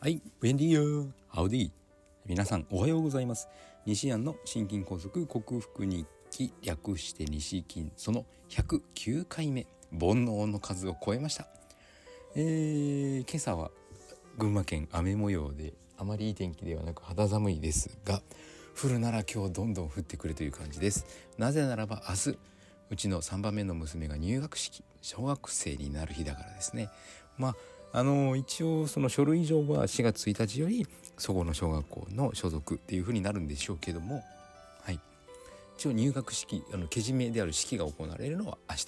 はい、ウェンディーハウディ皆さんおはようございます。西安の心筋梗塞克服日記略して西筋その109回目煩悩の数を超えました。えー、今朝は群馬県雨模様であまりいい天気ではなく肌寒いですが降るなら今日どんどん降ってくるという感じです。なぜならば明日うちの3番目の娘が入学式小学生になる日だからですね。まああの一応その書類上は4月1日よりそこの小学校の所属っていうふうになるんでしょうけども。はい。一応入学式あのけじめである式が行われるのは明日。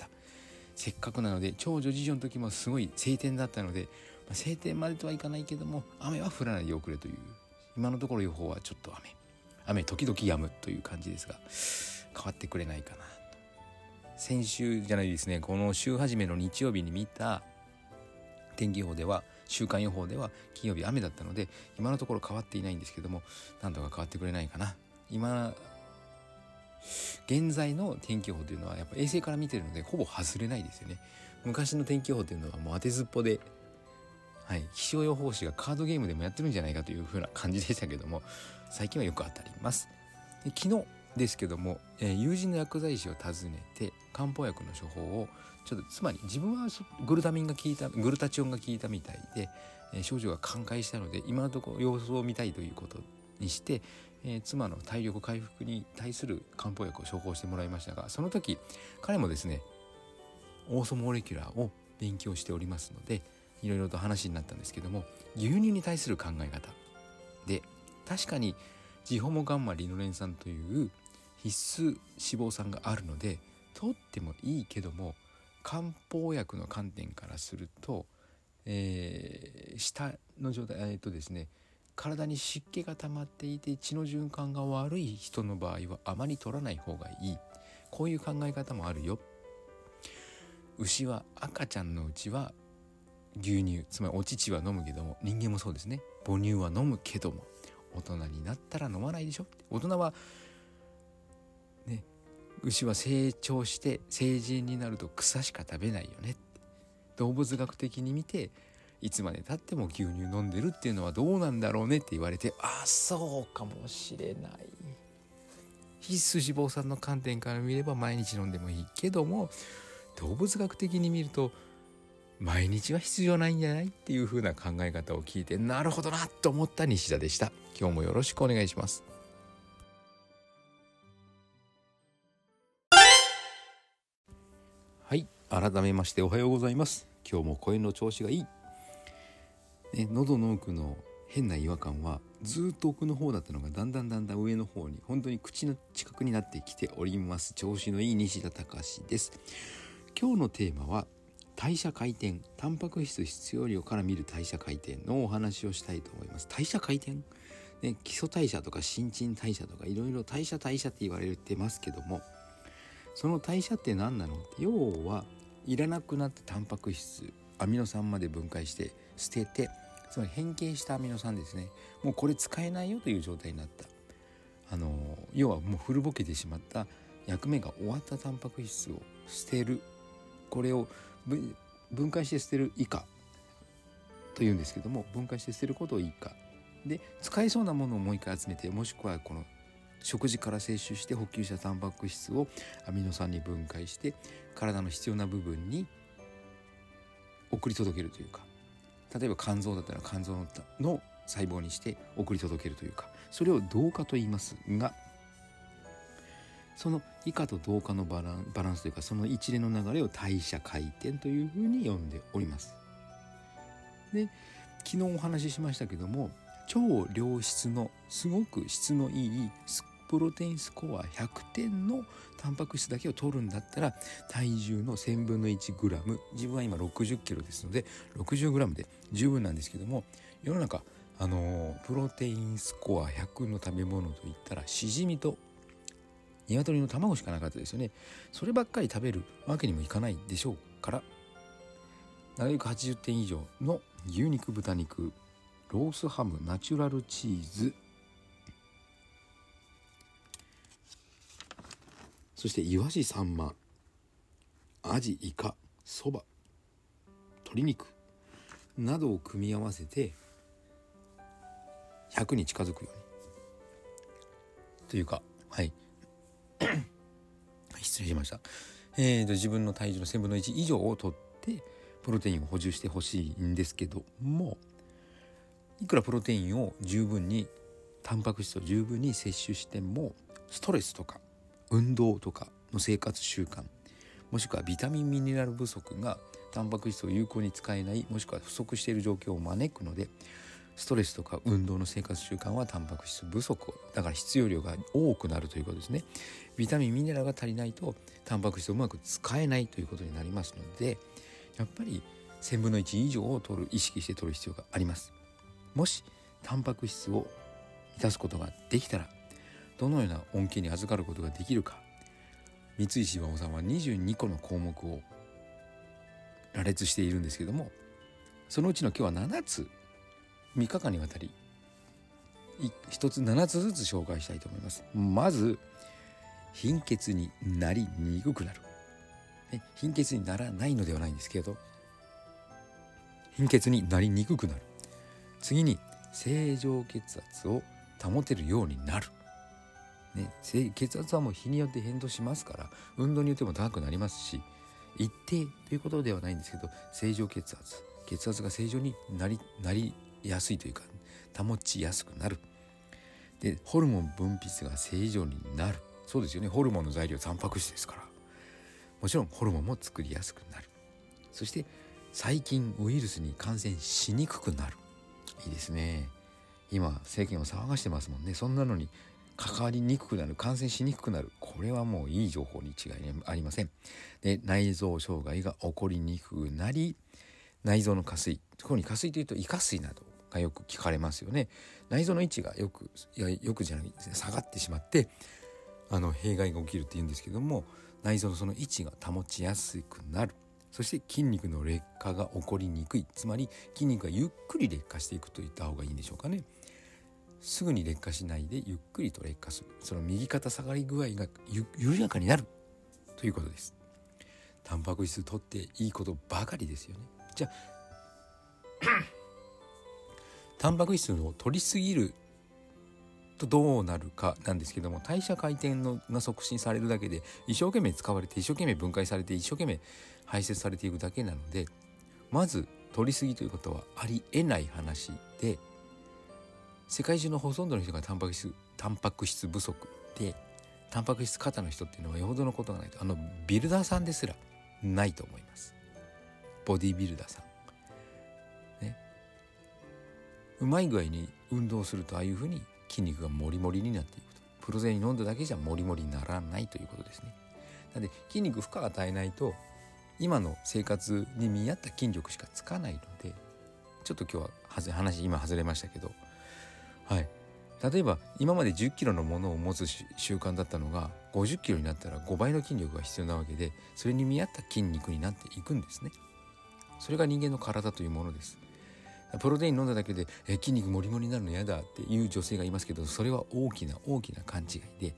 せっかくなので長女次女の時もすごい晴天だったので、まあ、晴天までとはいかないけども雨は降らないでおくれという今のところ予報はちょっと雨。雨時々止むという感じですが変わってくれないかなと。先週じゃないですね。この週初めの日曜日に見た天気予報では週間予報では金曜日雨だったので今のところ変わっていないんですけども何とか変わってくれないかな。今現在の天気予報というのはやっぱ衛星から見てるのでほぼ外れないですよね。昔の天気予報というのはもう当てずっぽではい気象予報士がカードゲームでもやってるんじゃないかという風な感じでしたけども最近はよく当たります。で昨日ですけども、えー、友人の薬剤師を訪ねて漢方薬の処方をちょっとつまり自分はグルタミンが効いたグルタチオンが効いたみたいで、えー、症状が寛解したので今のところ様子を見たいということにして、えー、妻の体力回復に対する漢方薬を処方してもらいましたがその時彼もですねオーソモレキュラーを勉強しておりますのでいろいろと話になったんですけども牛乳に対する考え方で確かにジホモガンマリノレン酸という必須脂肪酸があるので取ってもいいけども漢方薬の観点からすると、えー、下の状態えっ、とですね体に湿気が溜まっていて血の循環が悪い人の場合はあまり取らない方がいい。こういう考え方もあるよ。牛は赤ちゃんのうちは牛乳つまりお乳は飲むけども人間もそうですね。母乳は飲むけども大人になったら飲まないでしょ。大人は牛は成長して成人になると草しか食べないよね。動物学的に見ていつまでたっても牛乳飲んでるっていうのはどうなんだろうね。って言われてああそうかもしれない。必須脂肪酸の観点から見れば毎日飲んでもいいけども動物学的に見ると毎日は必要ないんじゃない？っていう風な考え方を聞いてなるほどなと思った西田でした。今日もよろしくお願いします。改めましておはようございます。今日も声の調子がいい、ね、喉の奥の変な違和感はずっと奥の方だったのがだんだんだんだん上の方に本当に口の近くになってきております。調子のいい西田隆です。今日のテーマは代謝回転タンパク質必要量から見る代謝回転のお話をしたいと思います。代謝回転ね、基礎代謝とか新陳代謝とかいろいろ代謝代謝って言われてますけどもその代謝って何なの？要はいらなくなったタンパク質アミノ酸まで分解して捨ててつまり変形したアミノ酸ですね。もうこれ使えないよという状態になった。あの要はもう古ぼけてしまった役目が終わったタンパク質を捨てる。これを分解して捨てる以下。というんですけども分解して捨てることを以下。で使えそうなものをもう一回集めてもしくはこの食事から摂取して補給したタンパク質をアミノ酸に分解して体の必要な部分に送り届けるというか例えば肝臓だったら肝臓の細胞にして送り届けるというかそれを同化と言いますがその以下と同化のバランバランスというかその一連の流れを代謝回転というふうに呼んでおります。で昨日お話ししましたけども超良質のすごく質のいいプロテインスコア100点のタンパク質だけを取るんだったら体重の1000分の 1g 自分は今60キロですので 60g で十分なんですけども世の中あのプロテインスコア100の食べ物といったらしじみと鶏の卵しかなかったですよね。そればっかり食べるわけにもいかないでしょうから。なるべく80点以上の牛肉豚肉ロースハムナチュラルチーズそしてイワシサンマアジイカそば鶏肉などを組み合わせて100に近づくように。というかはい。失礼しました、えーと、自分の体重の1000分の1以上をとってプロテインを補充してほしいんですけどもいくらプロテインを十分にタンパク質を十分に摂取してもストレスとか運動とかの生活習慣もしくはビタミンミネラル不足がタンパク質を有効に使えないもしくは不足している状況を招くのでストレスとか運動の生活習慣はタンパク質不足だから必要量が多くなるということですね。ビタミンミネラルが足りないとタンパク質をうまく使えないということになりますのでやっぱり1000分の1以上を取る意識して取る必要があります。もしタンパク質を満たすことができたらどのような恩恵に預かることができるか。三石岩尾さんは22個の項目を羅列しているんですけどもそのうちの今日は7つ3日間にわたり1つ7つずつ紹介したいと思います。まず貧血になりにくくなる、ね、貧血にならないのではないんですけど貧血になりにくくなる。次に正常血圧を保てるようになる、ね、血圧はもう日によって変動しますから運動によっても高くなりますし一定ということではないんですけど正常血圧血圧が正常になりなりやすいというか保ちやすくなる。でホルモン分泌が正常になる。そうですよね。ホルモンの材料タンパク質ですから。もちろんホルモンも作りやすくなる。そして細菌ウイルスに感染しにくくなる。いいですね。今政権を騒がしてますもんね。そんなのに関わりにくくなる感染しにくくなる。これはもういい情報に違いありません。で内臓障害が起こりにくくなり内臓の下垂ここに下垂というと胃下垂などがよく聞かれますよね。内臓の位置がよくいやよくじゃない下がってしまってあの弊害が起きるって言うんですけども内臓のその位置が保ちやすくなる。そして筋肉の劣化が起こりにくい。つまり筋肉がゆっくり劣化していくと言った方がいいんでしょうかね。すぐに劣化しないでゆっくりと劣化する。その右肩下がり具合が緩やかになる。ということです。タンパク質とっていいことばかりですよね。じゃあ タンパク質を取りすぎるとどうなるかなんですけども代謝回転のが促進されるだけで一生懸命使われて一生懸命分解されて一生懸命排泄されていくだけなのでまず取りすぎということはありえない話で世界中のほとんどの人がタンパク質タンパク質不足でタンパク質過多の人っていうのはよほどのことがないと。あのビルダーさんですらないと思います。ボディビルダーさん。ね。うまい具合に運動するとああいうふうに筋肉がモリモリになっていくと。プロテイン飲んだだけじゃモリモリにならないということですね。なので筋肉負荷を与えないと今の生活に見合った筋力しかつかないのでちょっと今日は話今外れましたけどはい。例えば今まで1 0キロのものを持つ習慣だったのが5 0キロになったら5倍の筋力が必要なわけでそれに見合った筋肉になっていくんですね。それが人間の体というものです。プロテイン飲んだだけでえ筋肉もりもりになるの嫌だっていう女性がいますけどそれは大きな大きな勘違いで。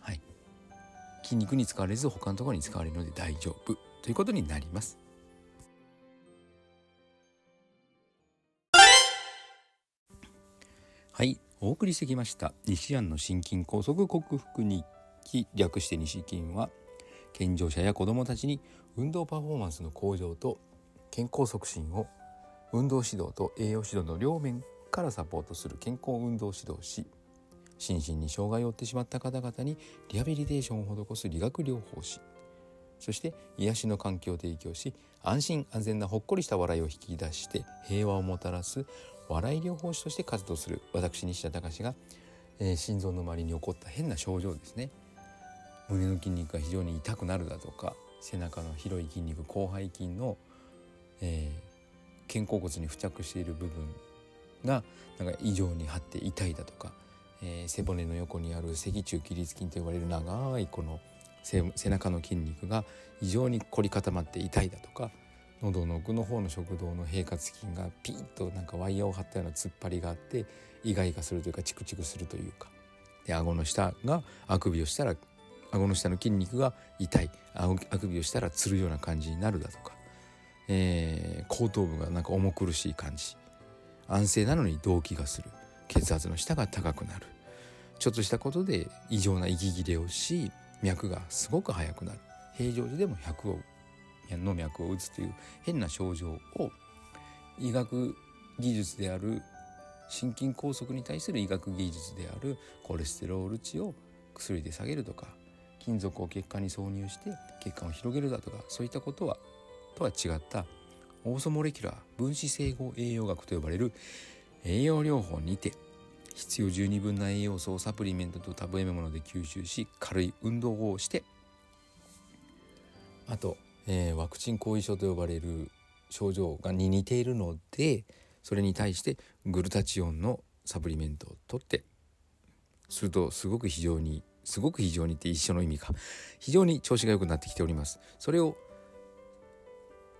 はい。筋肉に使われず他のところに使われるので大丈夫。ということになります。はい。お送りしてきました。西安の心筋梗塞克服日記。略して西筋は健常者や子どもたちに運動パフォーマンスの向上と健康促進を運動指導と栄養指導の両面からサポートする健康運動指導士心身に障害を負ってしまった方々にリハビリテーションを施す理学療法士。そして癒しの環境を提供し安心安全なほっこりした笑いを引き出して平和をもたらす笑い療法士として活動する私西田隆が、えー、心臓の周りに起こった変な症状ですね。胸の筋肉が非常に痛くなるだとか背中の広い筋肉広背筋の、えー、肩甲骨に付着している部分がなんか異常に張って痛いだとか、えー、背骨の横にある脊柱起立筋と呼ばれる長いこの背中の筋肉が異常に凝り固まって痛いだとか喉の奥の方の食道の平滑筋がピンとなんかワイヤーを張ったような突っ張りがあってイガイガするというかチクチクするというか。で顎の下があくびをしたら顎の下の筋肉が痛い。あくびをしたらつるような感じになるだとか、えー、後頭部がなんか重苦しい感じ。安静なのに動悸がする。血圧の下が高くなる。ちょっとしたことで異常な息切れをし脈がすごく速くなる。平常時でも100をの脈を打つという変な症状を医学技術である心筋梗塞に対する医学技術であるコレステロール値を薬で下げるとか金属を血管に挿入して血管を広げるだとかそういったことはとは違ったオーソモレキュラー分子整合栄養学と呼ばれる栄養療法にて必要十二分な栄養素をサプリメントと食べ物で吸収し軽い運動をしてあと、えー、ワクチン後遺症と呼ばれる症状がに似ているのでそれに対してグルタチオンのサプリメントを取ってするとすごく非常にすごく非常にって一緒の意味か非常に調子が良くなってきております。それを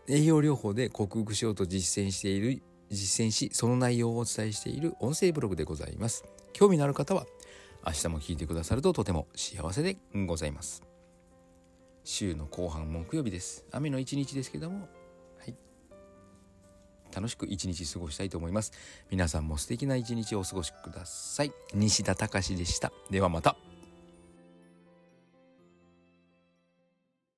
栄養療法で克服しようと実践している実践しその内容をお伝えしている音声ブログでございます。興味のある方は明日も聞いてくださるととても幸せでございます。週の後半木曜日です。雨の一日ですけども楽しく一日過ごしたいと思います。皆さんも素敵な一日をお過ごしください。西田隆でした。ではまた。